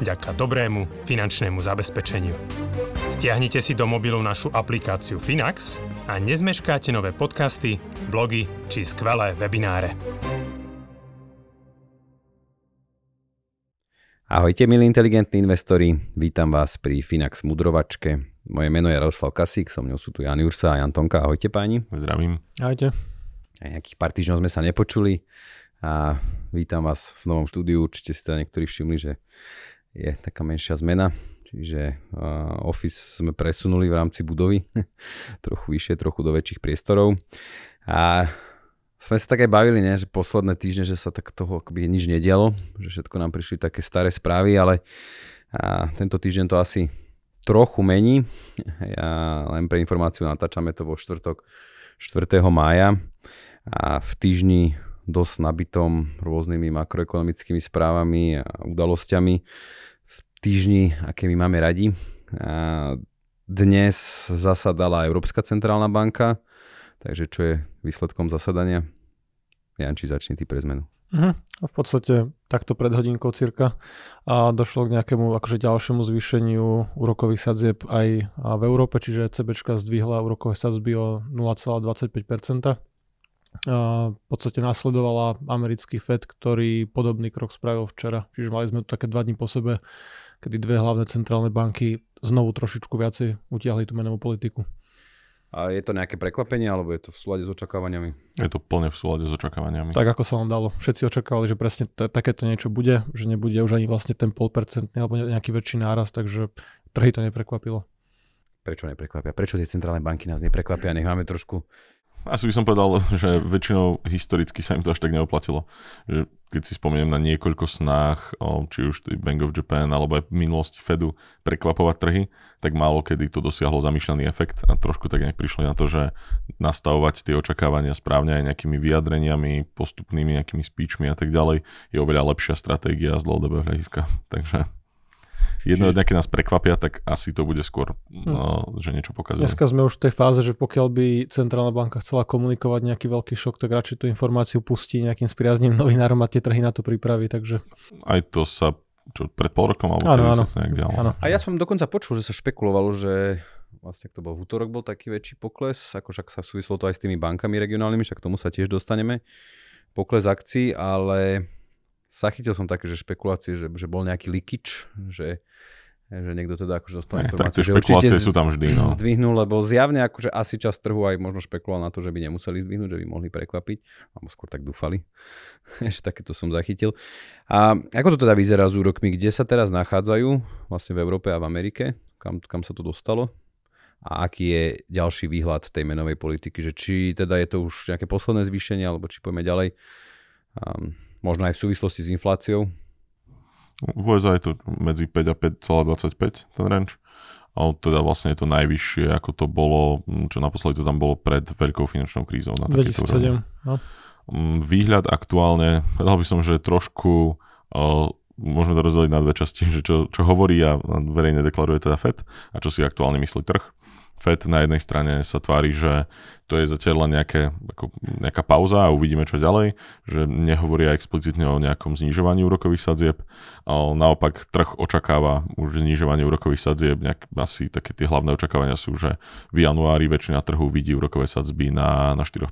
vďaka dobrému finančnému zabezpečeniu. Stiahnite si do mobilu našu aplikáciu Finax a nezmeškáte nové podcasty, blogy či skvelé webináre. Ahojte milí inteligentní investori, vítam vás pri Finax Mudrovačke. Moje meno je Jaroslav Kasík, so mnou sú tu Jan Jursa a Jan Tonka. Ahojte páni. Zdravím. Ahojte. Aj nejakých pár týždňov sme sa nepočuli a vítam vás v novom štúdiu. Určite si teda niektorí všimli, že je taká menšia zmena, čiže uh, office sme presunuli v rámci budovy trochu vyššie, trochu do väčších priestorov. A sme sa tak aj bavili, ne, že posledné týždne, že sa tak toho akoby nič nedialo, že všetko nám prišli také staré správy, ale a tento týždeň to asi trochu mení. Ja len pre informáciu natáčame to vo štvrtok 4. mája a v týždni dosť nabitom rôznymi makroekonomickými správami a udalosťami v týždni, aké my máme radi. A dnes zasadala Európska centrálna banka, takže čo je výsledkom zasadania? Janči, začni ty pre zmenu. Uh-huh. A v podstate takto pred hodinkou cirka a došlo k nejakému akože ďalšiemu zvýšeniu úrokových sadzieb aj v Európe, čiže ECBčka zdvihla úrokové sadzby o 0,25%. V podstate nasledovala americký FED, ktorý podobný krok spravil včera. Čiže mali sme tu také dva dní po sebe, kedy dve hlavné centrálne banky znovu trošičku viacej utiahli tú menovú politiku. A je to nejaké prekvapenie, alebo je to v súlade s očakávaniami? Je to plne v súlade s očakávaniami. Tak ako sa vám dalo. Všetci očakávali, že presne t- takéto niečo bude, že nebude už ani vlastne ten polpercentný alebo nejaký väčší náraz, takže trhy to neprekvapilo. Prečo neprekvapia? Prečo tie centrálne banky nás neprekvapia? Nech máme trošku asi by som povedal, že väčšinou historicky sa im to až tak neoplatilo. Že keď si spomeniem na niekoľko snách, či už Bank of Japan alebo aj v minulosti Fedu prekvapovať trhy, tak málo kedy to dosiahlo zamýšľaný efekt a trošku tak nejak prišli na to, že nastavovať tie očakávania správne aj nejakými vyjadreniami, postupnými nejakými speechmi a tak ďalej je oveľa lepšia stratégia z dlhodobého hľadiska. Takže jedno dňa, keď nás prekvapia, tak asi to bude skôr, hm. no, že niečo pokazuje. Dneska sme už v tej fáze, že pokiaľ by Centrálna banka chcela komunikovať nejaký veľký šok, tak radšej tú informáciu pustí nejakým spriazným novinárom a tie trhy na to pripraví, takže... Aj to sa čo, pred pol rokom alebo áno, áno. sa nejak dialo. Áno. A ja som dokonca počul, že sa špekulovalo, že vlastne to bol v útorok bol taký väčší pokles, ako však sa súvislo to aj s tými bankami regionálnymi, však k tomu sa tiež dostaneme, pokles akcií, ale zachytil som také, že špekulácie, že, že bol nejaký likič, že že niekto teda akože dostal informáciu, špekulácie sú tam vždy. No. Zdvihnú, lebo zjavne akože asi čas trhu aj možno špekuloval na to, že by nemuseli zdvihnúť, že by mohli prekvapiť, alebo skôr tak dúfali. Ešte takéto som zachytil. A ako to teda vyzerá s úrokmi, kde sa teraz nachádzajú vlastne v Európe a v Amerike, kam, kam sa to dostalo? A aký je ďalší výhľad tej menovej politiky, že či teda je to už nejaké posledné zvýšenie, alebo či poďme ďalej, um, možno aj v súvislosti s infláciou, v USA je to medzi 5 a 5,25 ten range. A teda vlastne je to najvyššie, ako to bolo, čo naposledy to tam bolo pred veľkou finančnou krízou. Na 2007, no. Mm, výhľad aktuálne, povedal by som, že trošku uh, môžeme to rozdeliť na dve časti, že čo, čo hovorí a verejne deklaruje teda FED a čo si aktuálne myslí trh. FED na jednej strane sa tvári, že to je zatiaľ len nejaké, ako nejaká pauza a uvidíme čo ďalej, že nehovoria explicitne o nejakom znižovaní úrokových sadzieb, ale naopak trh očakáva už znižovanie úrokových sadzieb, nejak, asi také tie hlavné očakávania sú, že v januári väčšina trhu vidí úrokové sadzby na, na 4%.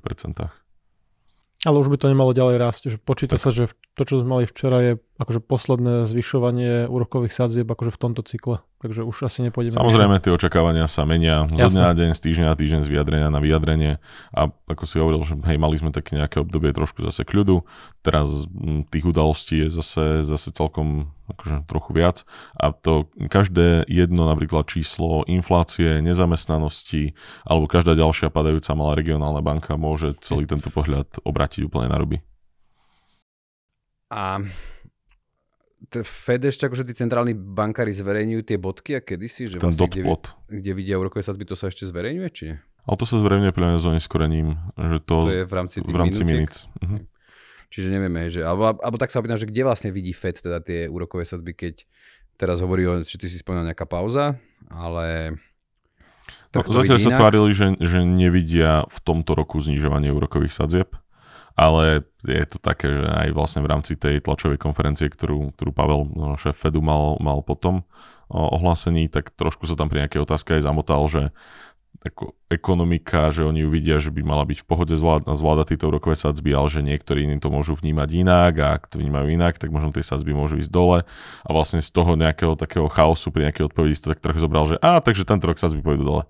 Ale už by to nemalo ďalej rásť. Že počíta tak. sa, že to, čo sme mali včera, je akože posledné zvyšovanie úrokových sadzieb akože v tomto cykle. Takže už asi nepôjdeme. Samozrejme, tie očakávania sa menia zo dňa na deň, z týždňa na týždeň, z vyjadrenia na vyjadrenie. A ako si hovoril, že hej, mali sme také nejaké obdobie trošku zase kľudu. Teraz m, tých udalostí je zase, zase celkom akože trochu viac. A to každé jedno napríklad číslo inflácie, nezamestnanosti alebo každá ďalšia padajúca malá regionálna banka môže celý tento pohľad obrátiť úplne na ruby. A Fed ešte akože tí centrálni bankári zverejňujú tie bodky a kedysi, že Ten vlastne, kde, kde vidia úrokové sadzby, to sa ešte zverejňuje, či nie? Ale to sa zverejňuje pre mňa s oneskorením, že to, To je v rámci v rámci minúc. Mhm. Čiže nevieme, že, alebo, alebo tak sa opýtam, že kde vlastne vidí Fed teda tie úrokové sadzby, keď teraz hovorí o, či ty si spomínal nejaká pauza, ale... No, zatiaľ sa tvárili, že, že nevidia v tomto roku znižovanie úrokových sadzieb, ale je to také, že aj vlastne v rámci tej tlačovej konferencie, ktorú, ktorú Pavel, no, šéf Fedu, mal, mal potom o, ohlásení, tak trošku sa tam pri nejakej otázke aj zamotal, že ako ekonomika, že oni uvidia, že by mala byť v pohode zvlád- zvládať tieto úrokové sadzby, ale že niektorí iní to môžu vnímať inak a ak to vnímajú inak, tak možno tie sadzby môžu ísť dole a vlastne z toho nejakého takého chaosu pri nejakej odpovedi si to tak trochu zobral, že a takže tento rok sadzby pôjdu dole.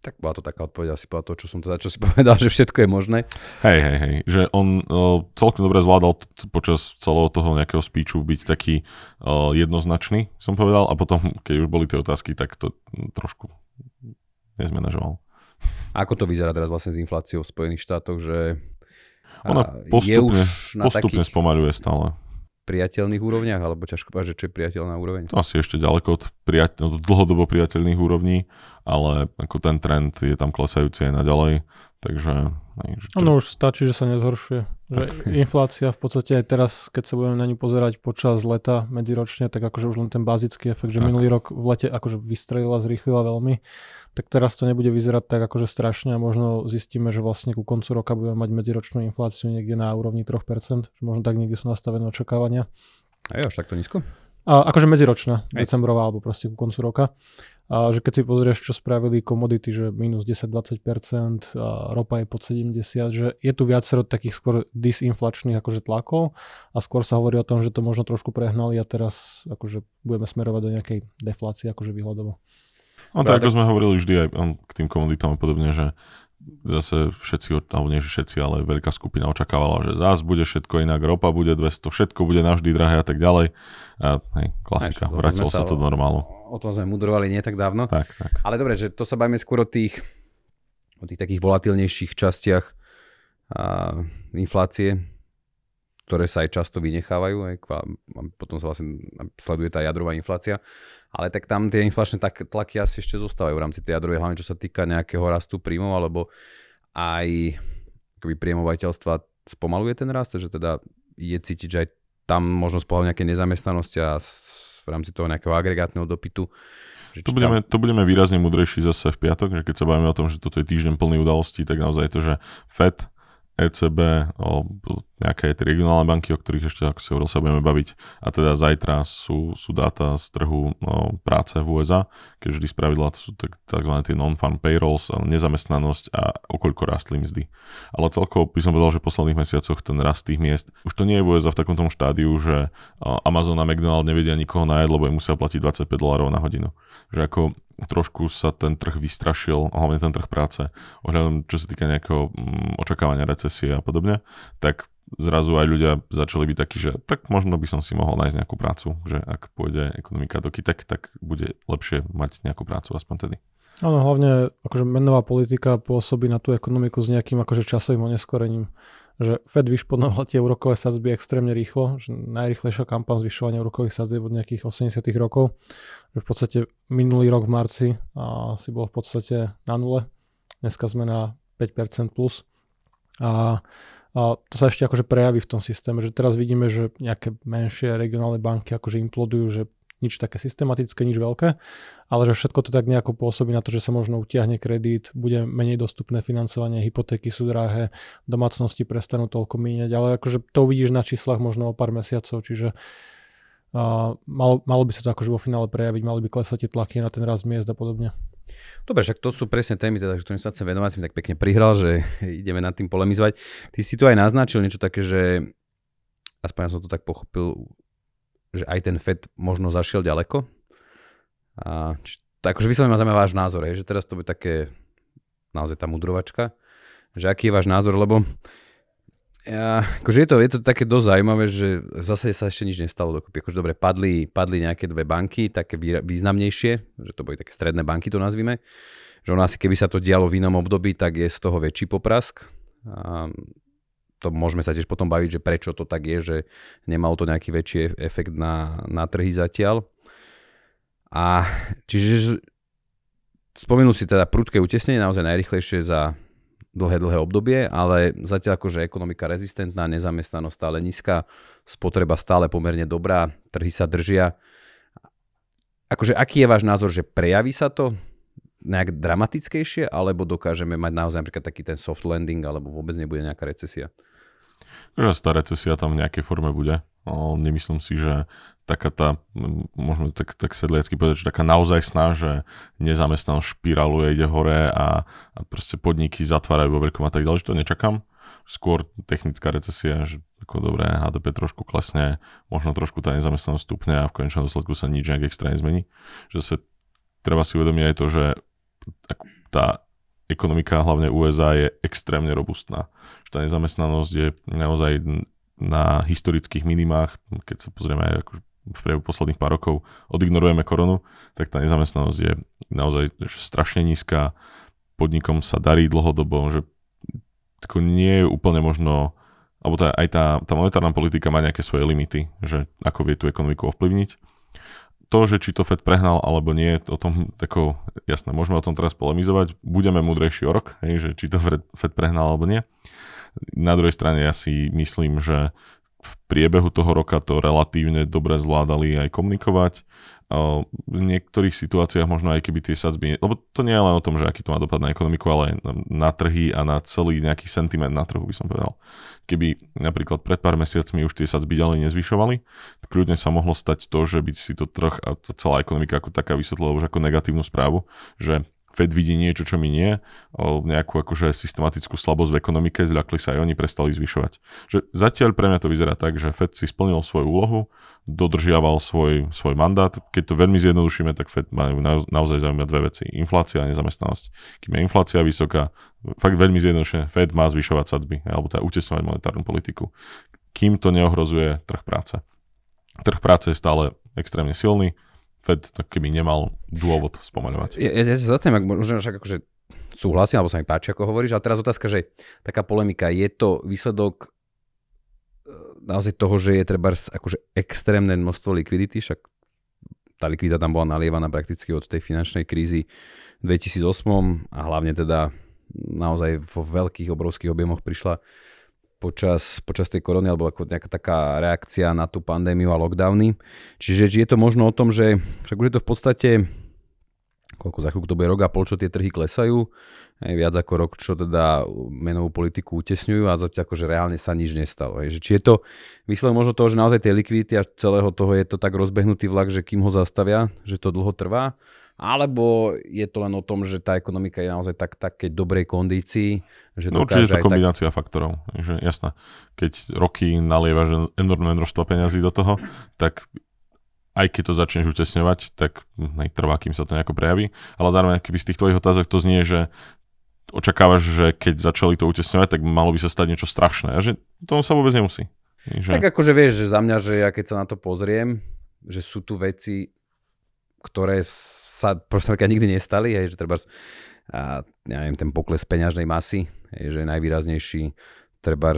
Tak bola to taká odpoveď asi podľa toho, čo som teda, čo si povedal, že všetko je možné. Hej, hej, hej, že on o, celkom dobre zvládal t- počas celého toho nejakého speechu byť taký o, jednoznačný, som povedal, a potom, keď už boli tie otázky, tak to mm, trošku nezmenažoval. A ako to vyzerá teraz vlastne s infláciou v Spojených štátoch, že Ona a, je postupne, už na postupne takých spomaľuje stále. Priateľných úrovniach, alebo ťažko povedať, že čo je priateľná úroveň? To asi ešte ďaleko od, priateľ, od dlhodobo priateľných úrovní, ale ako ten trend je tam klesajúci aj naďalej, takže... Čo, Ono už stačí, že sa nezhoršuje. Že inflácia v podstate aj teraz, keď sa budeme na ňu pozerať počas leta medziročne, tak akože už len ten bazický efekt, že Tak. minulý rok v lete akože vystrelila, zrýchlila veľmi, tak teraz to nebude vyzerať tak akože strašne a možno zistíme, že vlastne ku koncu roka budeme mať medziročnú infláciu niekde na úrovni 3%, že možno tak niekde sú nastavené očakávania. A je až takto nízko? A akože medziročná, decembrová alebo proste ku koncu roka. A že keď si pozrieš, čo spravili komodity, že minus 10-20%, a ropa je pod 70, že je tu viacero takých skôr disinflačných akože tlakov a skôr sa hovorí o tom, že to možno trošku prehnali a teraz akože budeme smerovať do nejakej deflácie akože výhľadovo. No tak ako sme hovorili vždy aj k tým komoditám a podobne, že zase všetci, alebo nie všetci, ale veľká skupina očakávala, že zás bude všetko inak, ropa bude 200, všetko bude navždy drahé a tak ďalej. A hej, klasika, vrátilo sa to do normálu. O, tom sme mudrovali nie tak dávno. Tak, tak. Ale dobre, že to sa bavíme skôr o tých, o tých takých volatilnejších častiach a, inflácie, ktoré sa aj často vynechávajú, aj, kva- a potom sa vlastne sleduje tá jadrová inflácia. Ale tak tam tie inflačné tak, tlaky asi ešte zostávajú v rámci tej jadrovej, hlavne čo sa týka nejakého rastu príjmov, alebo aj akoby príjmovateľstva spomaluje ten rast, že teda je cítiť, že aj tam možno pohľadu nejakej nezamestnanosti a rámci toho nejakého agregátneho dopytu. Že To budeme, to budeme výrazne mudrejší zase v piatok, že keď sa bavíme o tom, že toto je týždeň plný udalostí, tak naozaj to, že FED, ECB, nejaké tie regionálne banky, o ktorých ešte, ako si hovoril, sa budeme baviť. A teda zajtra sú, sú dáta z trhu no, práce v USA, keď vždy spravidla to sú tak, tzv. tie non-farm payrolls, nezamestnanosť a okoľko rastli mzdy. Ale celkovo by som povedal, že v posledných mesiacoch ten rast tých miest, už to nie je v USA v takomto štádiu, že Amazon a McDonald nevedia nikoho najať, lebo im musia platiť 25 dolárov na hodinu. Že ako trošku sa ten trh vystrašil, hlavne ten trh práce, ohľadom čo sa týka nejakého mm, očakávania recesie a podobne, tak zrazu aj ľudia začali byť takí, že tak možno by som si mohol nájsť nejakú prácu, že ak pôjde ekonomika do kytek, tak bude lepšie mať nejakú prácu aspoň tedy. Áno, hlavne akože menová politika pôsobí na tú ekonomiku s nejakým akože časovým oneskorením. Že Fed vyšponoval tie úrokové sadzby extrémne rýchlo, že najrýchlejšia kampaň zvyšovania úrokových sadzieb od nejakých 80 rokov. Že v podstate minulý rok v marci a, si bol v podstate na nule. Dneska sme na 5% plus. A, a to sa ešte akože prejaví v tom systéme, že teraz vidíme, že nejaké menšie regionálne banky akože implodujú, že nič také systematické, nič veľké, ale že všetko to tak nejako pôsobí na to, že sa možno utiahne kredit, bude menej dostupné financovanie, hypotéky sú drahé, domácnosti prestanú toľko míňať, ale akože to uvidíš na číslach možno o pár mesiacov, čiže a malo, malo by sa to akože vo finále prejaviť, mali by klesať tie tlaky na ten rast miest a podobne. Dobre, však to sú presne témy, teda, ktorým sa chcem venovať, som tak pekne prihral, že ideme nad tým polemizovať. Ty si tu aj naznačil niečo také, že aspoň ja som to tak pochopil, že aj ten FED možno zašiel ďaleko. A či, akože vyslovene ma zaujíma váš názor, hej, že teraz to bude také naozaj tá mudrovačka, že aký je váš názor, lebo ja, akože je to, je to také dosť zaujímavé, že zase sa ešte nič nestalo dokopy. Akože dobre, padli, padli nejaké dve banky, také významnejšie, že to boli také stredné banky, to nazvime. Že ono asi keby sa to dialo v inom období, tak je z toho väčší poprask. A to môžeme sa tiež potom baviť, že prečo to tak je, že nemalo to nejaký väčší efekt na, na trhy zatiaľ. A čiže spomenul si teda prudké utesnenie, naozaj najrychlejšie za dlhé, dlhé obdobie, ale zatiaľ akože ekonomika rezistentná, nezamestnanosť stále nízka, spotreba stále pomerne dobrá, trhy sa držia. Akože aký je váš názor, že prejaví sa to nejak dramatickejšie, alebo dokážeme mať naozaj napríklad taký ten soft landing, alebo vôbec nebude nejaká recesia? Že tá recesia tam v nejakej forme bude. Nemyslím si, že taká tá, môžeme tak, tak sedliacky povedať, že taká naozaj sná, že nezamestnanosť špiráluje, ide hore a, a proste podniky zatvárajú vo veľkom a tak ďalej, že to nečakám. Skôr technická recesia, že ako dobré, HDP trošku klesne, možno trošku tá nezamestnanosť stupne a v konečnom dôsledku sa nič nejak extra nezmení. Že sa treba si uvedomiť aj to, že tá ekonomika, hlavne USA, je extrémne robustná. Že tá nezamestnanosť je naozaj na historických minimách, keď sa pozrieme aj ako v priebehu posledných pár rokov odignorujeme koronu, tak tá nezamestnanosť je naozaj strašne nízka, podnikom sa darí dlhodobo, že tako nie je úplne možno, alebo tá, aj tá, tá monetárna politika má nejaké svoje limity, že ako vie tú ekonomiku ovplyvniť to, že či to Fed prehnal alebo nie, o tom tako, jasné, môžeme o tom teraz polemizovať, budeme múdrejší o rok, hej, že či to Fed prehnal alebo nie. Na druhej strane ja si myslím, že v priebehu toho roka to relatívne dobre zvládali aj komunikovať v niektorých situáciách možno aj keby tie sadzby, lebo to nie je len o tom, že aký to má dopad na ekonomiku, ale aj na trhy a na celý nejaký sentiment na trhu by som povedal. Keby napríklad pred pár mesiacmi už tie sadzby ďalej nezvyšovali, tak kľudne sa mohlo stať to, že by si to trh a celá ekonomika ako taká vysvetlila už ako negatívnu správu, že Fed vidí niečo, čo mi nie, nejakú akože systematickú slabosť v ekonomike, zľakli sa aj oni, prestali zvyšovať. Že zatiaľ pre mňa to vyzerá tak, že Fed si splnil svoju úlohu, dodržiaval svoj, svoj mandát. Keď to veľmi zjednodušíme, tak Fed majú naozaj zaujímavé dve veci. Inflácia a nezamestnanosť. Kým je inflácia vysoká, fakt veľmi zjednodušené, Fed má zvyšovať sadby, alebo teda utesňovať monetárnu politiku. Kým to neohrozuje trh práce. Trh práce je stále extrémne silný, Fed keby nemal dôvod spomaľovať. Ja, ja, sa zastavím, ak možno však akože súhlasím, alebo sa mi páči, ako hovoríš, ale teraz otázka, že taká polemika, je to výsledok e, naozaj toho, že je treba akože extrémne množstvo likvidity, však tá likvidita tam bola nalievaná prakticky od tej finančnej krízy v 2008 a hlavne teda naozaj vo veľkých, obrovských objemoch prišla počas, počas tej korony alebo ako nejaká taká reakcia na tú pandémiu a lockdowny. Čiže je to možno o tom, že však už je to v podstate koľko za chvíľku to bude rok a pol, čo tie trhy klesajú, aj viac ako rok, čo teda menovú politiku utesňujú a zatiaľ akože reálne sa nič nestalo. Že či je to výsledok možno toho, že naozaj tej likvidity a celého toho je to tak rozbehnutý vlak, že kým ho zastavia, že to dlho trvá, alebo je to len o tom, že tá ekonomika je naozaj tak, takej dobrej kondícii, že No určite je to kombinácia tak... faktorov. Takže jasná. Keď roky nalieva že enormné množstvo peňazí do toho, tak aj keď to začneš utesňovať, tak aj trvá, kým sa to nejako prejaví. Ale zároveň, keby z tých tvojich otázok to znie, že očakávaš, že keď začali to utesňovať, tak malo by sa stať niečo strašné. A že tomu sa vôbec nemusí. Že... Tak akože vieš, že za mňa, že ja keď sa na to pozriem, že sú tu veci, ktoré sa proste nikdy nestali, hej, že treba a, ja neviem, ten pokles peňažnej masy, hej, že je najvýraznejší treba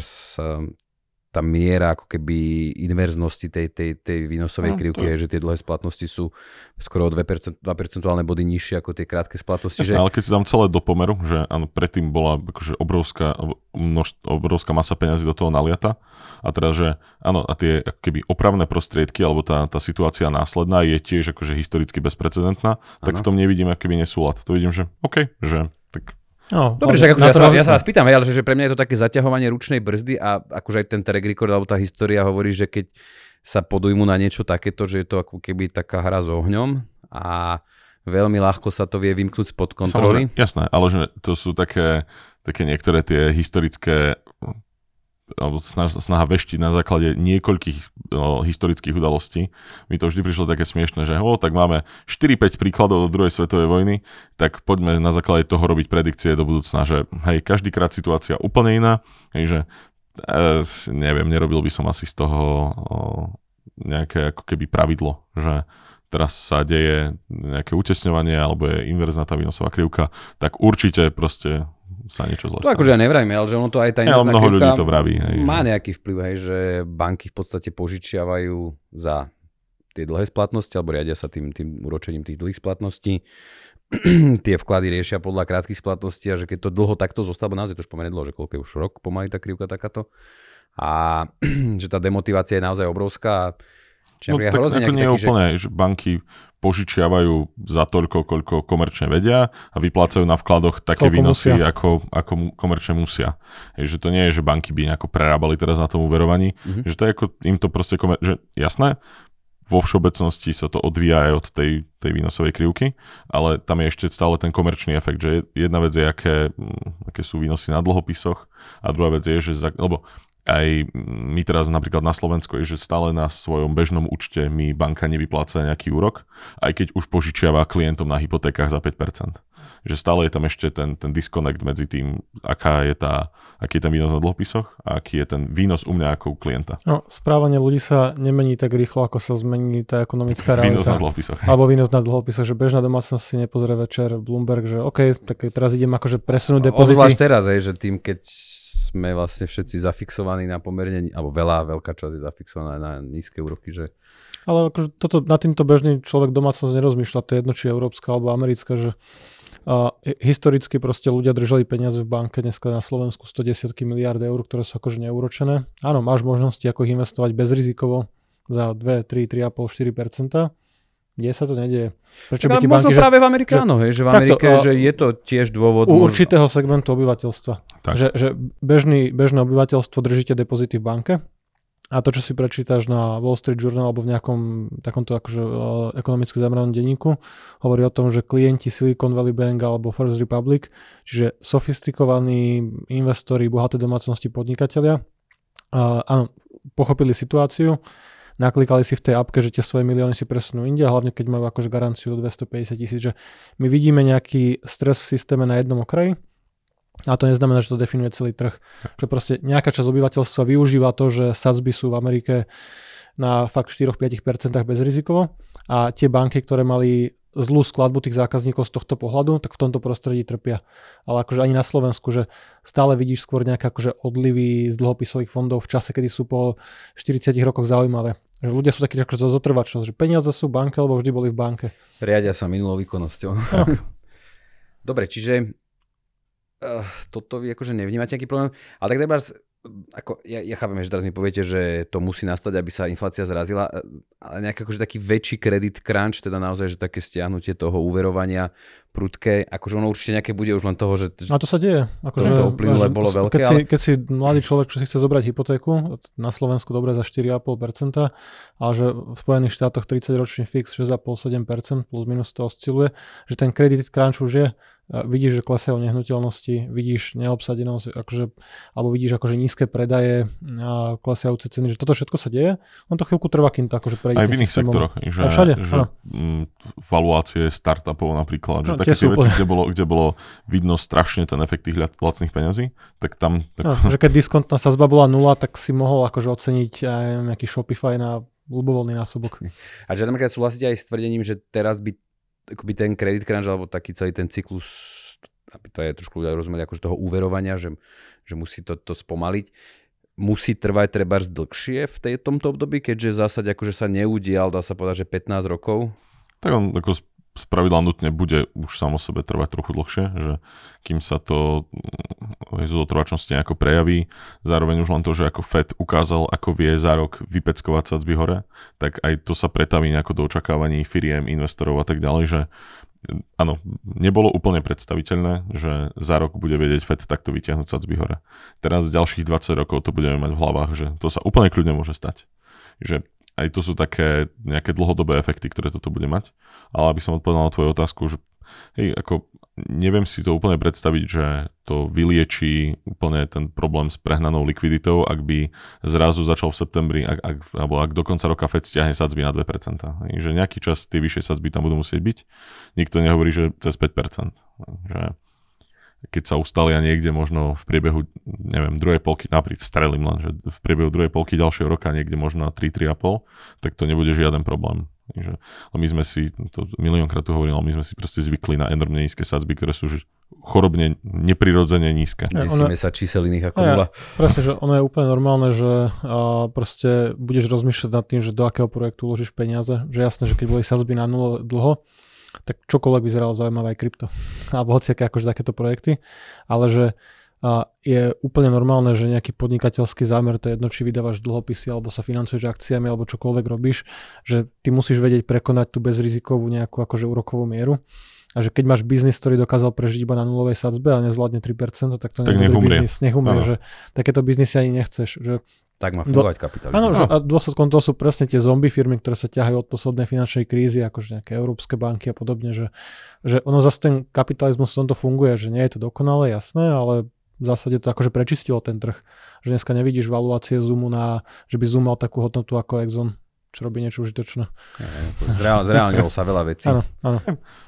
tá miera ako keby inverznosti tej, tej, tej výnosovej no, krivky to... je, že tie dlhé splatnosti sú skoro o 2%, 2 percentuálne body nižšie ako tie krátke splatnosti. Jasne, že... ale keď si dám celé do pomeru, že áno, predtým bola akože obrovská, množ, obrovská masa peňazí do toho naliata a teraz, že áno, a tie ako keby opravné prostriedky alebo tá, tá situácia následná je tiež akože historicky bezprecedentná, tak ano. v tom nevidím ako keby nesúlad. To vidím, že OK, že tak No, Dobre, že akože ja, sa, ja sa vás pýtam, ale že, že pre mňa je to také zaťahovanie ručnej brzdy a akože aj ten track record alebo tá história hovorí, že keď sa podujmu na niečo takéto, že je to ako keby taká hra s ohňom a veľmi ľahko sa to vie vymknúť spod kontroly. Samozrejme, jasné, ale že to sú také, také niektoré tie historické alebo snaha veštiť na základe niekoľkých no, historických udalostí. Mi to vždy prišlo také smiešne, že o, tak máme 4-5 príkladov do druhej svetovej vojny, tak poďme na základe toho robiť predikcie do budúcna, že hej, každýkrát situácia úplne iná, hej, že e, neviem, nerobil by som asi z toho o, nejaké ako keby pravidlo, že teraz sa deje nejaké utesňovanie alebo je inverzná tá výnosová krivka, tak určite proste sa niečo zle To akože ja nevrajme, ale že ono to aj tá Ja, investná mnoho ľudí to vraví. Hej, má že- nejaký vplyv, hej, že banky v podstate požičiavajú za tie dlhé splatnosti, alebo riadia sa tým, tým uročením tých dlhých splatností. tie vklady riešia podľa krátkych splatností a že keď to dlho takto zostáva, naozaj to už pomerne dlho, že koľko je už rok pomaly tá krivka takáto. A že tá demotivácia je naozaj obrovská. Čiže No, tak hrozí ako nie taký, že úplne, že banky požičiavajú za toľko, koľko komerčne vedia a vyplácajú na vkladoch také Koľko výnosy, musia. ako, ako komerčne musia. Hej, že to nie je, že banky by nejako prerábali teraz na tom uverovaní, Mhm. že to je ako, im to proste, komer- že jasné, vo všeobecnosti sa to odvíja aj od tej, tej výnosovej krivky, ale tam je ešte stále ten komerčný efekt, že jedna vec je, aké, mm, aké sú výnosy na dlhopisoch a druhá vec je, že za, lebo aj my teraz napríklad na Slovensku je, že stále na svojom bežnom účte mi banka nevypláca nejaký úrok, aj keď už požičiava klientom na hypotékach za 5%. Že stále je tam ešte ten, ten disconnect medzi tým, aká je tá, aký je ten výnos na dlhopisoch a aký je ten výnos u mňa ako u klienta. No, správanie ľudí sa nemení tak rýchlo, ako sa zmení tá ekonomická Výnos na realita. dlhopisoch. Alebo výnos na dlhopisoch, že bežná domácnosť si nepozrie večer Bloomberg, že OK, tak teraz idem akože presunúť depozity. Obzvlášť teraz, hej, že tým, keď sme vlastne všetci zafixovaní na pomerne, alebo veľa, veľká časť je zafixovaná na nízke úroky, že Ale akože toto, nad týmto bežný človek domácnosť nerozmýšľa, to je jedno, či je európska alebo americká, že a, hi- historicky proste ľudia držali peniaze v banke, dneska na Slovensku 110 miliard eur, ktoré sú akože neúročené. Áno, máš možnosti, ako ich investovať bezrizikovo za 2, 3, 3,5, 4%. Kde sa to nedieje? Prečo by ti možno banky, že práve v Amerike že- áno, hej, že v takto, Amerike, a- že je to tiež dôvod. u možno- určitého segmentu obyvateľstva. Tak. Že, že bežný, bežné obyvateľstvo držíte depozity v banke a to, čo si prečítaš na Wall Street Journal alebo v nejakom takomto akože, uh, ekonomicky zameranom denníku, hovorí o tom, že klienti Silicon Valley Bank alebo First Republic, čiže sofistikovaní investori, bohaté domácnosti, podnikatelia, uh, áno, pochopili situáciu, naklikali si v tej appke, že tie svoje milióny si presunú inde, hlavne keď majú akože garanciu do 250 tisíc, že my vidíme nejaký stres v systéme na jednom okraji, a to neznamená, že to definuje celý trh. Že proste nejaká časť obyvateľstva využíva to, že sadzby sú v Amerike na fakt 4-5% bezrizikovo a tie banky, ktoré mali zlú skladbu tých zákazníkov z tohto pohľadu, tak v tomto prostredí trpia. Ale akože ani na Slovensku, že stále vidíš skôr nejaké akože odlivy z dlhopisových fondov v čase, kedy sú po 40 rokoch zaujímavé. Že ľudia sú takí akože zotrvačnosť, že peniaze sú v banke, lebo vždy boli v banke. Riadia sa minulou výkonnosťou. Dobre, čiže uh, toto vy akože nevnímate nejaký problém, ale tak treba ako, ja, ja chápem, že teraz mi poviete, že to musí nastať, aby sa inflácia zrazila, eh, ale nejaký akože taký väčší kredit crunch, teda naozaj, že také stiahnutie toho úverovania prudké, akože ono určite nejaké bude už len toho, že A to sa deje. Akože, To uplynulé máš- bolo veľké, keď, si, ale- keď si mladý človek, čo si chce zobrať hypotéku, na Slovensku dobre za 4,5%, ale že v Spojených štátoch 30 ročný fix 6,5-7%, plus minus to osciluje, že ten credit crunch už je, vidíš, že klesajú nehnuteľnosti, vidíš neobsadenosť, akože, alebo vidíš akože nízke predaje a klesajúce ceny, že toto všetko sa deje, on to chvíľku trvá, kým to akože prejde. Aj v iných systémom. sektoroch. Že, Aj všade, že áno. valuácie startupov napríklad, že No, také tie veci, úplne- kde bolo, kde bolo vidno strašne ten efekt tých lacných peňazí, tak tam tak, No, že keď diskontná sazba bola nula, tak si mohol akože oceniť aj nejaký Shopify na ľubovoľný násobok. A že napríklad súhlasíte aj s tvrdením, že teraz by akoby ten credit crunch alebo taký celý ten cyklus, aby to aj trošku ľudia rozumeli, akože toho úverovania, že, že musí to, to spomaliť, musí trvať treba dlhšie v tej, tomto období, keďže v zásade akože sa neudial, dá sa povedať, že 15 rokov. tak on ako z- z pravidla nutne bude už samo sebe trvať trochu dlhšie, že kým sa to mm, zo zotrvačnosti nejako prejaví, zároveň už len to, že ako Fed ukázal, ako vie za rok vypeckovať sadzby hore, tak aj to sa pretaví nejako do očakávaní firiem, investorov a tak ďalej, že mm, áno, nebolo úplne predstaviteľné, že za rok bude vedieť Fed takto vytiahnuť sadzby hore. Teraz z ďalších 20 rokov to budeme mať v hlavách, že to sa úplne kľudne môže stať. Že aj to sú také nejaké dlhodobé efekty, ktoré toto bude mať. Ale aby som odpovedal na tvoju otázku, že hej, ako neviem si to úplne predstaviť, že to vyliečí úplne ten problém s prehnanou likviditou, ak by zrazu začal v septembri, ak, ak, alebo ak do konca roka Fed stiahne sadzby na 2%. Hej, že nejaký čas tie vyššie sadzby tam budú musieť byť. Nikto nehovorí, že cez 5%. Že keď sa ustalia niekde možno v priebehu, neviem, druhej polky, napríklad strelím len, že v priebehu druhej polky ďalšieho roka niekde možno na 3-3,5, tak to nebude žiaden problém. Takže, ale my sme si, to miliónkrát tu hovoril, ale my sme si proste zvykli na enormne nízke sadzby, ktoré sú už chorobne neprirodzene nízke. Desíme sa čísel iných ako nula. Presne, že ono je úplne normálne, že a, proste budeš rozmýšľať nad tým, že do akého projektu uložíš peniaze. Že jasné, že keď boli sazby na nule dlho, tak čokoľvek vyzeralo zaujímavé aj krypto. Alebo hociaké akože takéto projekty. Ale že a je úplne normálne, že nejaký podnikateľský zámer, to je jedno, či vydávaš dlhopisy, alebo sa financuješ akciami, alebo čokoľvek robíš, že ty musíš vedieť prekonať tú bezrizikovú nejakú akože úrokovú mieru. A že keď máš biznis, ktorý dokázal prežiť iba na nulovej sadzbe a nezvládne 3%, tak to tak nie je biznis, nech umrie, že takéto biznisy ani nechceš. Že tak má fungovať kapitalizmus. Áno, že a dôsledkom toho sú presne tie zombie firmy, ktoré sa ťahajú od poslednej finančnej krízy, akože nejaké európske banky a podobne, že, že ono zase ten kapitalizmus v tomto funguje, že nie je to dokonalé, jasné, ale v zásade to akože prečistilo ten trh. Že dneska nevidíš valuácie Zoomu na, že by Zoom mal takú hodnotu ako Exxon čo robí niečo užitočné. Zreálnilo sa veľa vecí. Áno, áno.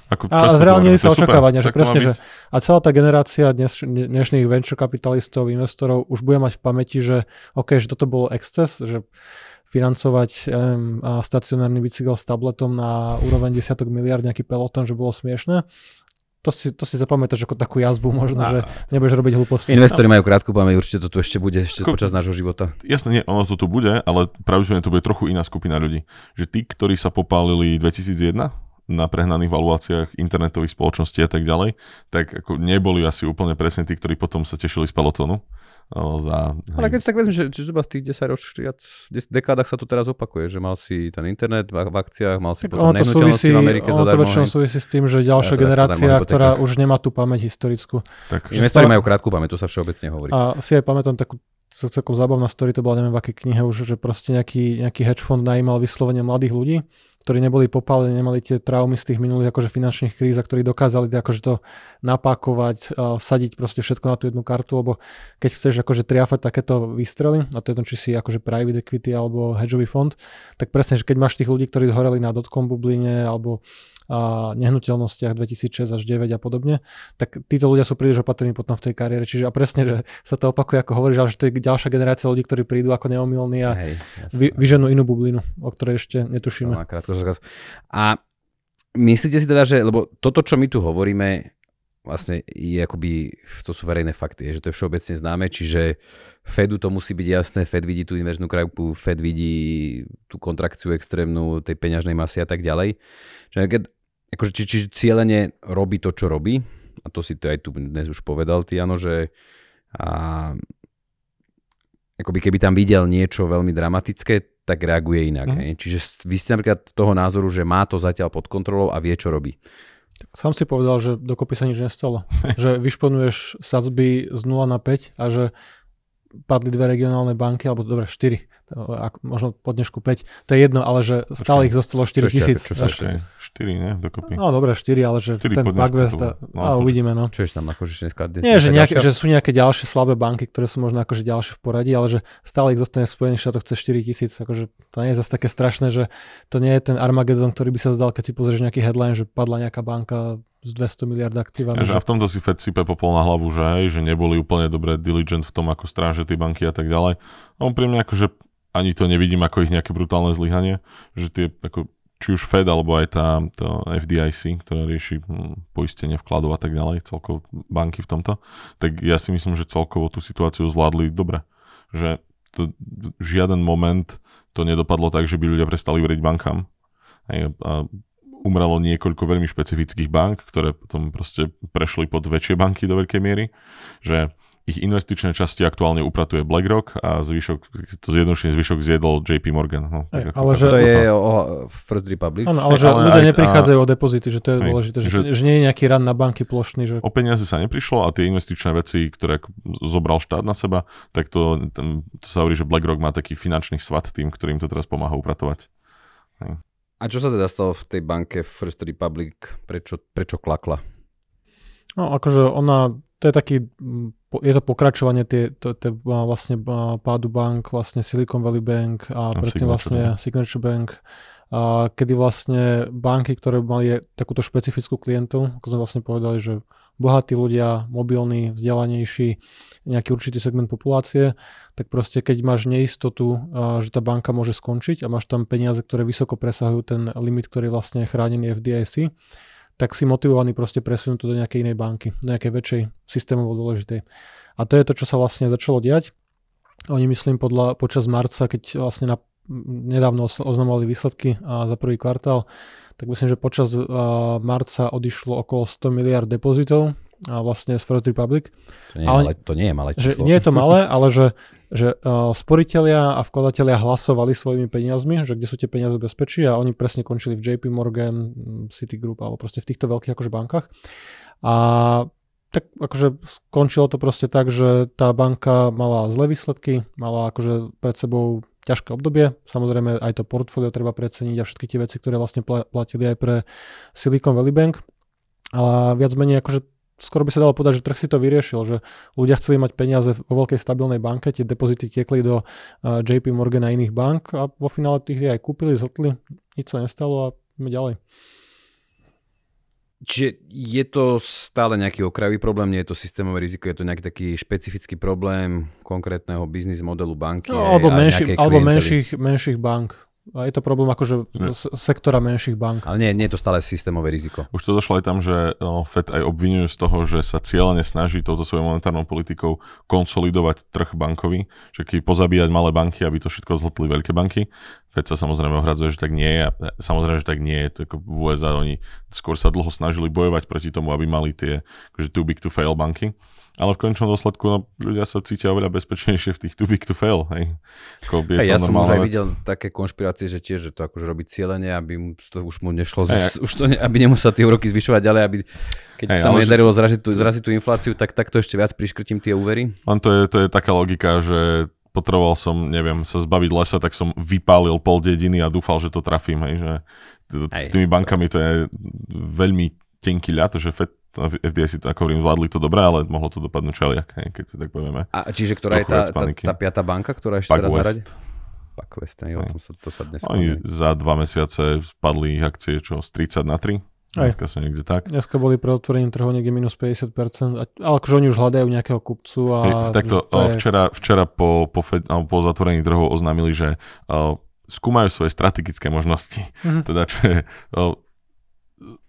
Ako a zreálnili sa očakávania, že presne, že a celá tá generácia dnes, dnešných venture kapitalistov, investorov už bude mať v pamäti, že OK, že toto bolo exces, že financovať ja neviem, stacionárny bicykel s tabletom na úroveň desiatok miliard, nejaký peloton, že bolo smiešné to si, to si zapamätáš ako takú jazbu možno, a, že nebudeš robiť hlúposti. Investori majú krátku pamäť, určite to tu ešte bude ešte Ko, počas nášho života. Jasne, nie, ono to tu bude, ale pravdepodobne to bude trochu iná skupina ľudí. Že tí, ktorí sa popálili 2001 na prehnaných valuáciách internetových spoločností a tak ďalej, tak ako neboli asi úplne presne tí, ktorí potom sa tešili z pelotonu za... Ale keď tak vezmeš, že, že zhruba z tých 10 ročiach, 10 dekádach sa to teraz opakuje, že mal si ten internet v, v akciách, mal si tak potom nehnuteľnosti v Amerike ono to väčšinou súvisí s tým, že ďalšia ja, generácia, ktorá už nemá tú pamäť historickú. Tak, Investori majú krátku pamäť, to sa všeobecne hovorí. A si aj pamätám takú celkom zábavná story, to bola neviem v akej knihe už, že proste nejaký, nejaký hedge fond najímal vyslovene mladých ľudí, ktorí neboli popálení, nemali tie traumy z tých minulých akože finančných kríz a ktorí dokázali akože to napákovať, uh, sadiť proste všetko na tú jednu kartu, lebo keď chceš akože triafať takéto výstrely, a to je to, či si akože private equity alebo hedgeový fond, tak presne, že keď máš tých ľudí, ktorí zhoreli na dotcom bubline alebo a nehnuteľnostiach 2006 až 9 a podobne, tak títo ľudia sú príliš opatrní potom v tej kariére. Čiže a presne, že sa to opakuje, ako hovoríš, ale že to je ďalšia generácia ľudí, ktorí prídu ako neomilní a Hej, vy, vyženú inú bublinu, o ktorej ešte netušíme. A myslíte si teda, že, lebo toto, čo my tu hovoríme, vlastne je akoby, to sú verejné fakty, že to je všeobecne známe, čiže Fedu to musí byť jasné, Fed vidí tú inverznú krajku, Fed vidí tú kontrakciu extrémnu tej peňažnej masy a tak ďalej. Čiže keď, akože, či, či cieľene robí to, čo robí, a to si to aj tu dnes už povedal ty, ano, že a, akoby keby tam videl niečo veľmi dramatické, tak reaguje inak. Mm. Čiže vy ste napríklad toho názoru, že má to zatiaľ pod kontrolou a vie, čo robí. Sám si povedal, že dokopy sa nič nestalo. že vyšponuješ sadzby z 0 na 5 a že padli dve regionálne banky, alebo dobre, štyri, možno po dnešku 5, to je jedno, ale že stále ich zostalo 4 tisíc. Čo sa ešte? 4, ne, dokopy. No dobre, 4, ale že 4 ten Bagvest, a, no, a uvidíme, no. Čo je tam akože dneska? Nie, že, nejaké, že sú nejaké ďalšie slabé banky, ktoré sú možno akože ďalšie v poradí, ale že stále ich zostane v Spojených štátoch cez 4 tisíc, akože to nie je zase také strašné, že to nie je ten Armageddon, ktorý by sa zdal, keď si pozrieš nejaký headline, že padla nejaká banka s 200 miliard aktívami. Že... A v tomto si Fed sype popol na hlavu, že, hej, že neboli úplne dobre diligent v tom, ako stráže tie banky a tak ďalej. On pri mne akože ani to nevidím ako ich nejaké brutálne zlyhanie, že tie ako či už Fed alebo aj tá to FDIC, ktorá rieši hm, poistenie vkladov a tak ďalej, celkovo banky v tomto, tak ja si myslím, že celkovo tú situáciu zvládli dobre. Že to, žiaden moment to nedopadlo tak, že by ľudia prestali veriť bankám. A umrelo niekoľko veľmi špecifických bank, ktoré potom proste prešli pod väčšie banky do veľkej miery, že ich investičné časti aktuálne upratuje BlackRock a zvyšok, to zjednodušene zvyšok zjedol JP Morgan. No, Ej, ale že to je o First Republic. Áno, ale že ale ľudia aj, neprichádzajú a, o depozity, že to je aj, dôležité, že, že, že nie je nejaký ran na banky plošný. Že... O peniaze sa neprišlo a tie investičné veci, ktoré zobral štát na seba, tak to, ten, to sa hovorí, že BlackRock má taký finančný svat tým, ktorým to teraz pomáha upratovať. Hej. A čo sa teda stalo v tej banke First Republic? Prečo, prečo klakla? No, akože ona, to je taký, je to pokračovanie tie, to, to, vlastne pádu bank, vlastne Silicon Valley Bank a, a predtým vlastne Signature Bank, a kedy vlastne banky, ktoré mali takúto špecifickú klientu, ako sme vlastne povedali, že bohatí ľudia, mobilní, vzdelanejší, nejaký určitý segment populácie, tak proste keď máš neistotu, že tá banka môže skončiť a máš tam peniaze, ktoré vysoko presahujú ten limit, ktorý je vlastne chránený FDIC, tak si motivovaní proste presunúť to do nejakej inej banky, do nejakej väčšej systémovo dôležitej. A to je to, čo sa vlastne začalo diať. Oni myslím podľa, počas marca, keď vlastne na, nedávno oznamovali výsledky a za prvý kvartál, tak myslím, že počas uh, marca odišlo okolo 100 miliard depozitov a vlastne z First Republic. To nie ale, malé, to nie je malé číslo. Že nie je to malé, ale že, že uh, sporiteľia a vkladatelia hlasovali svojimi peniazmi, že kde sú tie peniaze bezpečí a oni presne končili v JP Morgan, Citigroup alebo proste v týchto veľkých akože bankách. A tak akože skončilo to proste tak, že tá banka mala zlé výsledky, mala akože pred sebou ťažké obdobie. Samozrejme aj to portfólio treba preceniť a všetky tie veci, ktoré vlastne platili aj pre Silicon Valley Bank. A viac menej akože skoro by sa dalo povedať, že trh si to vyriešil, že ľudia chceli mať peniaze vo veľkej stabilnej banke, tie depozity tiekli do JP Morgan a iných bank a vo finále tých aj kúpili, zotli, nič sa nestalo a ideme ďalej. Čiže je to stále nejaký okrajový problém, nie je to systémové riziko, je to nejaký taký špecifický problém konkrétneho biznis modelu banky? No, alebo menší, alebo menších, menších bank. A je to problém akože z sektora menších bank. Ale nie, nie je to stále systémové riziko. Už to došlo aj tam, že no, Fed aj obvinujú z toho, že sa cieľene snaží touto svojou monetárnou politikou konsolidovať trh bankový, že keď pozabíjať malé banky, aby to všetko zhltli veľké banky. Fed sa samozrejme ohradzuje, že tak nie je a samozrejme, že tak nie je. To ako v USA oni skôr sa dlho snažili bojovať proti tomu, aby mali tie akože too big to fail banky ale v končnom dôsledku no, ľudia sa cítia oveľa bezpečnejšie v tých too big to fail. Hej. Ako je hey, ja som už aj videl také konšpirácie, že tiež, že to akože robí cieľenie, aby mu to už mu nešlo, hey, z, už to ne, aby nemusel tie úroky zvyšovať ďalej, aby keď hey, sa mu nedarilo zraziť tú, zraziť tú infláciu, tak takto ešte viac priškrtím tie úvery. Len to je, to je taká logika, že potreboval som, neviem, sa zbaviť lesa, tak som vypálil pol dediny a dúfal, že to trafím. Hej, že s tými bankami to je veľmi tenký ľad, že Fed FDIC ako hovorím, zvládli to dobre, ale mohlo to dopadnúť čeliak, keď si tak povieme. A čiže ktorá je tá, tá, tá piatá banka, ktorá ešte teraz zaradí? West, ne, o tom sa, to sa dnes Oni za dva mesiace spadli ich akcie čo z 30 na 3. Aj. Dneska sú niekde tak. Dneska boli pre otvorením trhu niekde minus 50%, ale akože oni už hľadajú nejakého kupcu. A Hej, takto, je... včera, včera po, po, fed, po zatvorení trhu oznámili, že uh, skúmajú svoje strategické možnosti. Mm-hmm. Teda čo je, uh,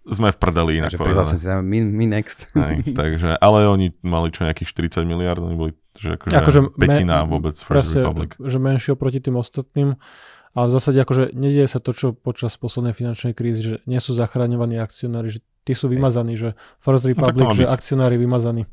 sme v prdeli inak Takže povedané. Sa, my, my next. Aj, takže, ale oni mali čo nejakých 40 miliard, oni boli že akože, akože petina me, vôbec First presne, Republic. Že menšie oproti tým ostatným. A v zásade akože nedieje sa to, čo počas poslednej finančnej krízy, že nie sú zachraňovaní akcionári, že tí sú vymazaní, že First no, Republic, no, že akcionári vymazaní.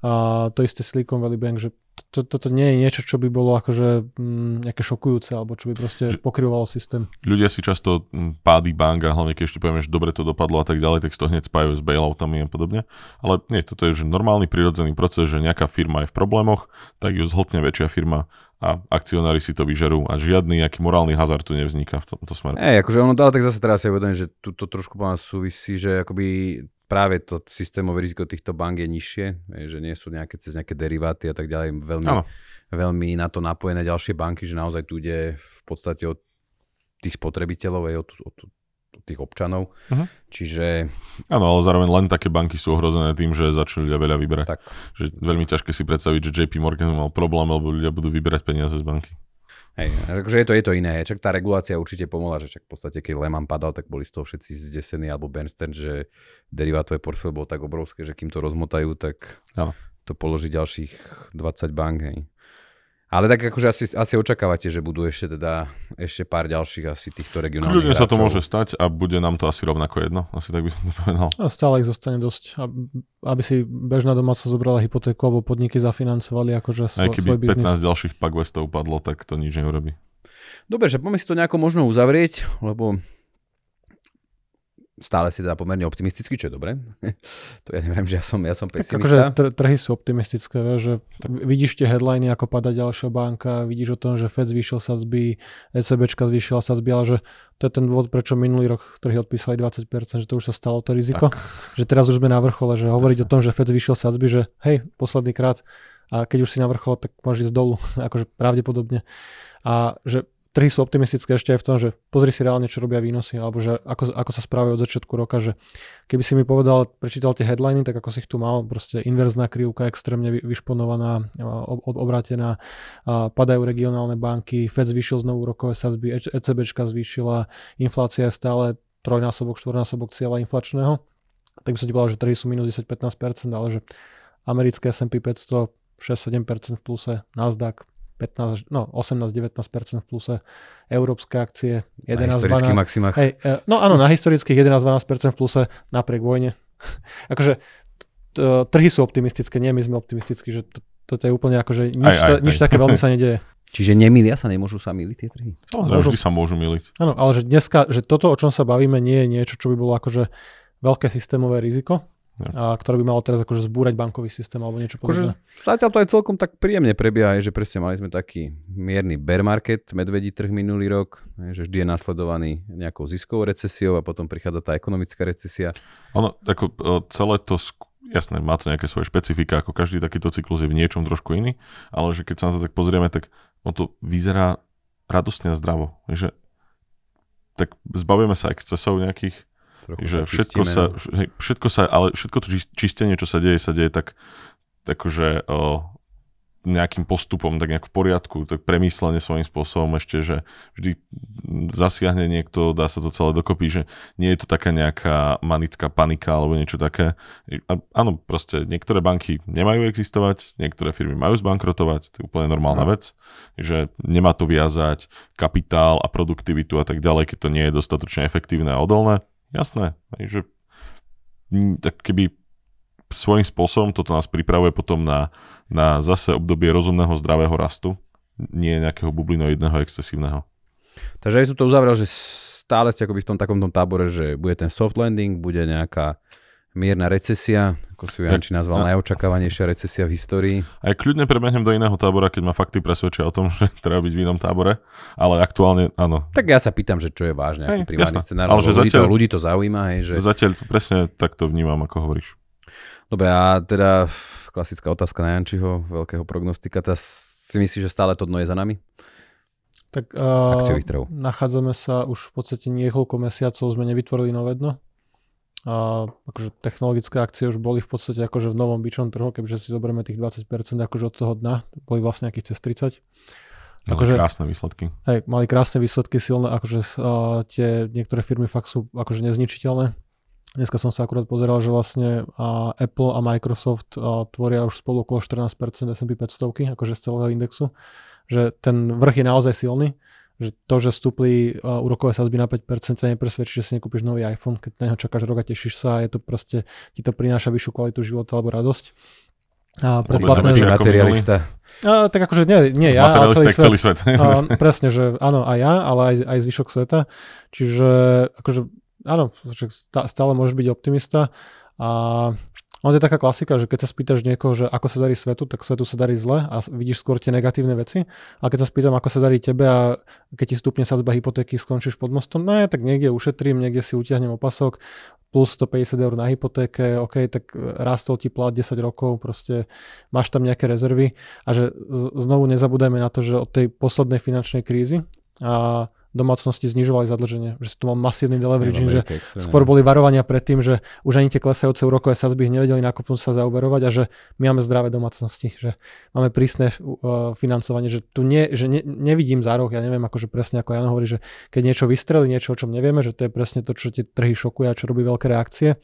A to isté Silicon Valley Bank, že to, toto nie je niečo, čo by bolo akože m, mm, nejaké šokujúce, alebo čo by proste pokryvovalo systém. Ľudia si často mm, pády bank a hlavne keď ešte povieme, že dobre to dopadlo a tak ďalej, tak si to hneď spájajú s bailoutami a podobne. Ale nie, toto je že normálny prirodzený proces, že nejaká firma je v problémoch, tak ju zhltne väčšia firma a akcionári si to vyžerú a žiadny nejaký morálny hazard tu nevzniká v tomto smere. Ej, akože ono, ale tak zase teraz si uvedomím, že tu to trošku nás súvisí, že akoby práve to systémové riziko týchto bank je nižšie, že nie sú nejaké cez nejaké deriváty a tak ďalej veľmi, veľmi na to napojené ďalšie banky, že naozaj tu ide v podstate od tých spotrebiteľov, aj od, od, tých občanov. Uh-huh. Čiže... Áno, ale zároveň len také banky sú ohrozené tým, že začali ľudia veľa vyberať. Tak. Že veľmi ťažké si predstaviť, že JP Morgan mal problém, lebo ľudia budú vyberať peniaze z banky. Hej, akože je to, je to iné. Čak tá regulácia určite pomohla, že čak v podstate, keď Lehman padal, tak boli z toho všetci zdesení, alebo Bernstein, že derivátové portfólio bolo tak obrovské, že kým to rozmotajú, tak ano. to položí ďalších 20 bank. Hej. Ale tak akože asi, asi očakávate, že budú ešte teda ešte pár ďalších asi týchto regionálnych Ľudia sa to môže stať a bude nám to asi rovnako jedno. Asi tak by som to povedal. A stále ich zostane dosť. Aby si bežná domáca zobrala hypotéku alebo podniky zafinancovali akože svoj, Aj keby svoj biznis. 15 ďalších pak Westov padlo, tak to nič neurobí. Dobre, že poďme si to nejako možno uzavrieť, lebo stále si teda pomerne optimistický, čo je dobré. to ja neviem, že ja som, ja som pesimista. Tak akože tr- trhy sú optimistické, že vidíš tie headliny, ako pada ďalšia banka, vidíš o tom, že Fed zvýšil sadzby, ECBčka zvýšila sadzby, ale že to je ten dôvod, prečo minulý rok trhy odpísali 20%, že to už sa stalo to riziko. Tak. Že teraz už sme na vrchole, že hovoriť Jasne. o tom, že Fed zvýšil sadzby, že hej, posledný krát a keď už si na vrchole, tak môžeš ísť dolu, akože pravdepodobne. A že trhy sú optimistické ešte aj v tom, že pozri si reálne, čo robia výnosy, alebo že ako, ako sa správajú od začiatku roka, že keby si mi povedal, prečítal tie headliny, tak ako si ich tu mal, proste inverzná krivka, extrémne vyšponovaná, ob, obrátená, padajú regionálne banky, Fed zvýšil znovu rokové sadzby, ECBčka zvýšila, inflácia je stále trojnásobok, štvornásobok cieľa inflačného. tak by som ti povedal, že trhy sú minus 10-15%, ale že americké S&P 500 6-7% v pluse, Nasdaq 15, no 18-19% v pluse, európske akcie 11 12 maximách. Hej, e, no áno, na historických 11-12% v pluse napriek vojne. akože t- trhy sú optimistické, nie my sme optimistickí, že to, toto je úplne akože nič, aj, aj, nič aj. také veľmi sa nedeje. Čiže nemilia sa, nemôžu sa miliť tie trhy? Samozrejme, vždy sa môžu miliť. Áno, ale že dneska, že toto, o čom sa bavíme, nie je niečo, čo by bolo akože veľké systémové riziko, a, ktoré by malo teraz akože zbúrať bankový systém alebo niečo podobné. Akože, zatiaľ to aj celkom tak príjemne prebieha, že presne mali sme taký mierny bear market, medvedí trh minulý rok, že vždy je nasledovaný nejakou ziskovou recesiou a potom prichádza tá ekonomická recesia. Ono, ako celé to, jasné, má to nejaké svoje špecifika, ako každý takýto cyklus je v niečom trošku iný, ale že keď sa na to tak pozrieme, tak on to vyzerá radostne a zdravo. Že tak zbavíme sa excesov nejakých, Trochu že všetko sa, všetko sa, ale všetko to čistenie, čo sa deje, sa deje tak, akože o, nejakým postupom, tak nejak v poriadku, tak premyslenie svojím spôsobom ešte, že vždy zasiahne niekto, dá sa to celé dokopy, že nie je to taká nejaká manická panika alebo niečo také. A, áno, proste niektoré banky nemajú existovať, niektoré firmy majú zbankrotovať, to je úplne normálna no. vec, že nemá to viazať kapitál a produktivitu a tak ďalej, keď to nie je dostatočne efektívne a odolné Jasné, že tak keby svojím spôsobom toto nás pripravuje potom na, na zase obdobie rozumného zdravého rastu, nie nejakého bublinoidného excesívneho. Takže aj som to uzavrel, že stále ste akoby v tom takom tom tábore, že bude ten soft landing, bude nejaká mierna recesia, ako si Janči nazval, a... najočakávanejšia recesia v histórii. Aj kľudne prebehnem do iného tábora, keď ma fakty presvedčia o tom, že treba byť v inom tábore, ale aktuálne áno. Tak ja sa pýtam, že čo je vážne, aký primárny scenár, ale že ľudí, zatiaľ, to, ľudí to zaujíma. Hej, že... Zatiaľ presne takto vnímam, ako hovoríš. Dobre, a teda klasická otázka na Jančiho, veľkého prognostika, tá si myslíš, že stále to dno je za nami? Tak uh, nachádzame sa už v podstate niekoľko mesiacov, sme nevytvorili nové dno a akože technologické akcie už boli v podstate akože v novom byčom trhu, keďže si zoberieme tých 20% akože od toho dna, boli vlastne nejakých cez 30. Mali akože, krásne výsledky. Hej, mali krásne výsledky, silné, akože uh, tie niektoré firmy fakt sú akože nezničiteľné. Dneska som sa akurát pozeral, že vlastne uh, Apple a Microsoft uh, tvoria už spolu okolo 14% S&P 500, akože z celého indexu. Že ten vrch je naozaj silný že to, že stúpli uh, úrokové sazby na 5% nepresvedčí, že si nekúpiš nový iPhone, keď na neho čakáš rok a tešíš sa a je to proste, ti to prináša vyššiu kvalitu života alebo radosť. A predplatné, že... materialista. A, tak akože nie, nie ja, ale celý svet. Celý svet. a, presne, že áno, aj ja, ale aj, aj zvyšok sveta. Čiže akože áno, stále môžeš byť optimista a ono je taká klasika, že keď sa spýtaš niekoho, že ako sa darí svetu, tak svetu sa darí zle a vidíš skôr tie negatívne veci. A keď sa spýtam, ako sa darí tebe a keď ti stupne sadzba hypotéky, skončíš pod mostom, no tak niekde ušetrím, niekde si utiahnem opasok, plus 150 eur na hypotéke, OK, tak rastol ti plat 10 rokov, proste máš tam nejaké rezervy a že znovu nezabúdajme na to, že od tej poslednej finančnej krízy a domácnosti znižovali zadlženie, že si tu mal masívny deleveraging, že skôr boli varovania pred tým, že už ani tie klesajúce úrokové sadzby nevedeli nakopnúť sa zaoberovať a že my máme zdravé domácnosti, že máme prísne uh, financovanie, že tu nie, že ne, nevidím roh, ja neviem akože presne ako Jan hovorí, že keď niečo vystrelí, niečo o čom nevieme, že to je presne to, čo tie trhy šokuje a čo robí veľké reakcie,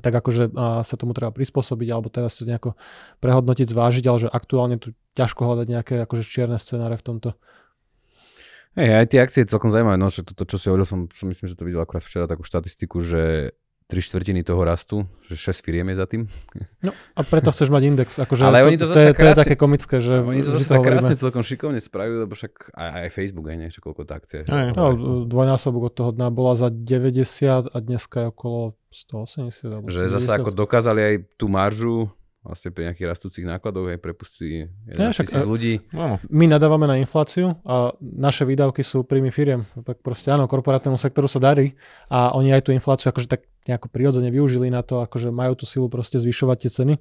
tak akože uh, sa tomu treba prispôsobiť alebo teraz sa nejako prehodnotiť, zvážiť, ale že aktuálne tu ťažko hľadať nejaké akože čierne scenáre v tomto. Hej, aj tie akcie je celkom zaujímavé, no, že toto, čo si hovoril, som, som myslím, že to videl akurát včera takú štatistiku, že tri štvrtiny toho rastu, že 6 firiem je za tým. No a preto chceš mať index. Akože Ale to, oni to, to, je, krásne, to je také komické, že oni to zase krásne celkom šikovne spravili, lebo však aj, aj Facebook, aj niečo, koľko tá akcia. Aj, no, dvojnásobok od toho dna bola za 90 a dneska je okolo 180. Alebo že 70. zase ako dokázali aj tú maržu vlastne pri nejakých rastúcich nákladoch aj prepustí 11 ja, tisíc ľudí. No. My nadávame na infláciu a naše výdavky sú príjmy firiem. Tak proste áno, korporátnemu sektoru sa darí a oni aj tú infláciu akože tak nejako prirodzene využili na to, akože majú tú silu proste zvyšovať tie ceny.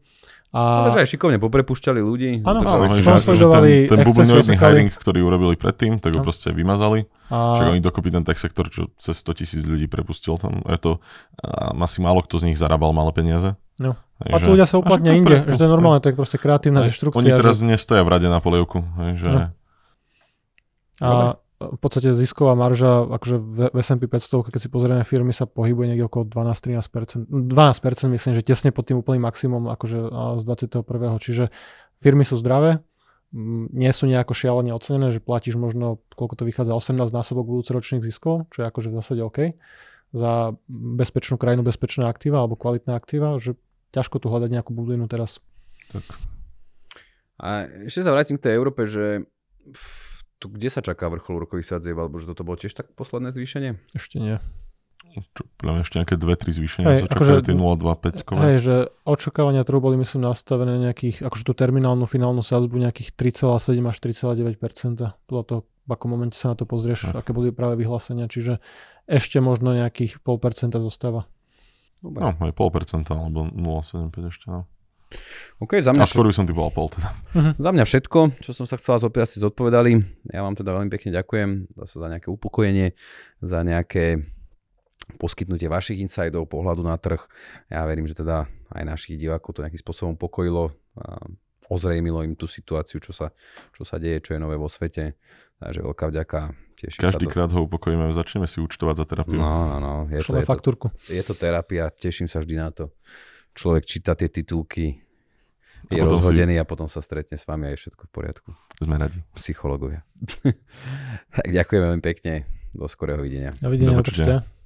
A... No, aj šikovne poprepušťali ľudí. Áno, áno že, že ten, ten bublinoidný hiring, ktorý urobili predtým, tak ho proste vymazali. A... Však oni dokopy ten tech sektor, čo cez 100 tisíc ľudí prepustil tam. Je to, a asi málo kto z nich zarábal malé peniaze. No. A tu ľudia sa uplatnia inde, pre... že to je normálne, to je proste kreatívna deštrukcia. Oni teraz že... nestoja v rade na polievku. Že... No. A, v podstate zisková marža, akože v S&P 500, keď si pozrieme firmy, sa pohybuje niekde okolo 12-13%. 12% myslím, že tesne pod tým úplným maximum akože a z 21. Čiže firmy sú zdravé, nie sú nejako šialene ocenené, že platíš možno, koľko to vychádza, 18 násobok budúcoročných ziskov, čo je akože v zásade OK za bezpečnú krajinu, bezpečné aktíva alebo kvalitné aktíva, že ťažko tu hľadať nejakú bublinu teraz. Tak. A ešte sa vrátim k tej Európe, že v- tu, kde sa čaká vrchol úrokových sadzieb, alebo že toto bolo tiež tak posledné zvýšenie? Ešte nie. Čo, podľa mňa ešte nejaké 2-3 zvýšenia Hej, sa čakajú, akože- tie 0,25 kové. Hej, že očakávania trhu boli myslím nastavené na nejakých, akože tú terminálnu finálnu sadzbu nejakých 3,7 až 3,9%. Podľa toho, v akom momente sa na to pozrieš, Ach. aké boli práve vyhlásenia. Čiže ešte možno nejakých 0,5% zostáva. Dobre. No, aj 0,5% alebo 0,75 ešte. No. OK, za A mňa, skôr by som typoval pol teda. za mňa všetko, čo som sa chcel zopýtať, si zodpovedali. Ja vám teda veľmi pekne ďakujem zase za nejaké upokojenie, za nejaké poskytnutie vašich insidov, pohľadu na trh. Ja verím, že teda aj našich divákov to nejakým spôsobom pokojilo, a ozrejmilo im tú situáciu, čo sa, čo sa deje, čo je nové vo svete. Takže veľká vďaka. Teším Každý sa do... krát ho upokojíme, začneme si účtovať za terapiu. No, no, no. Je to, je, to, je to terapia, teším sa vždy na to. Človek číta tie titulky, A je potom si- rozhodený a potom sa stretne s vami a je všetko v poriadku. Sme radi. Psychológovia. tak ďakujem veľmi pekne. Do skorého videnia. Dovidenia, Do do počutia. počutia.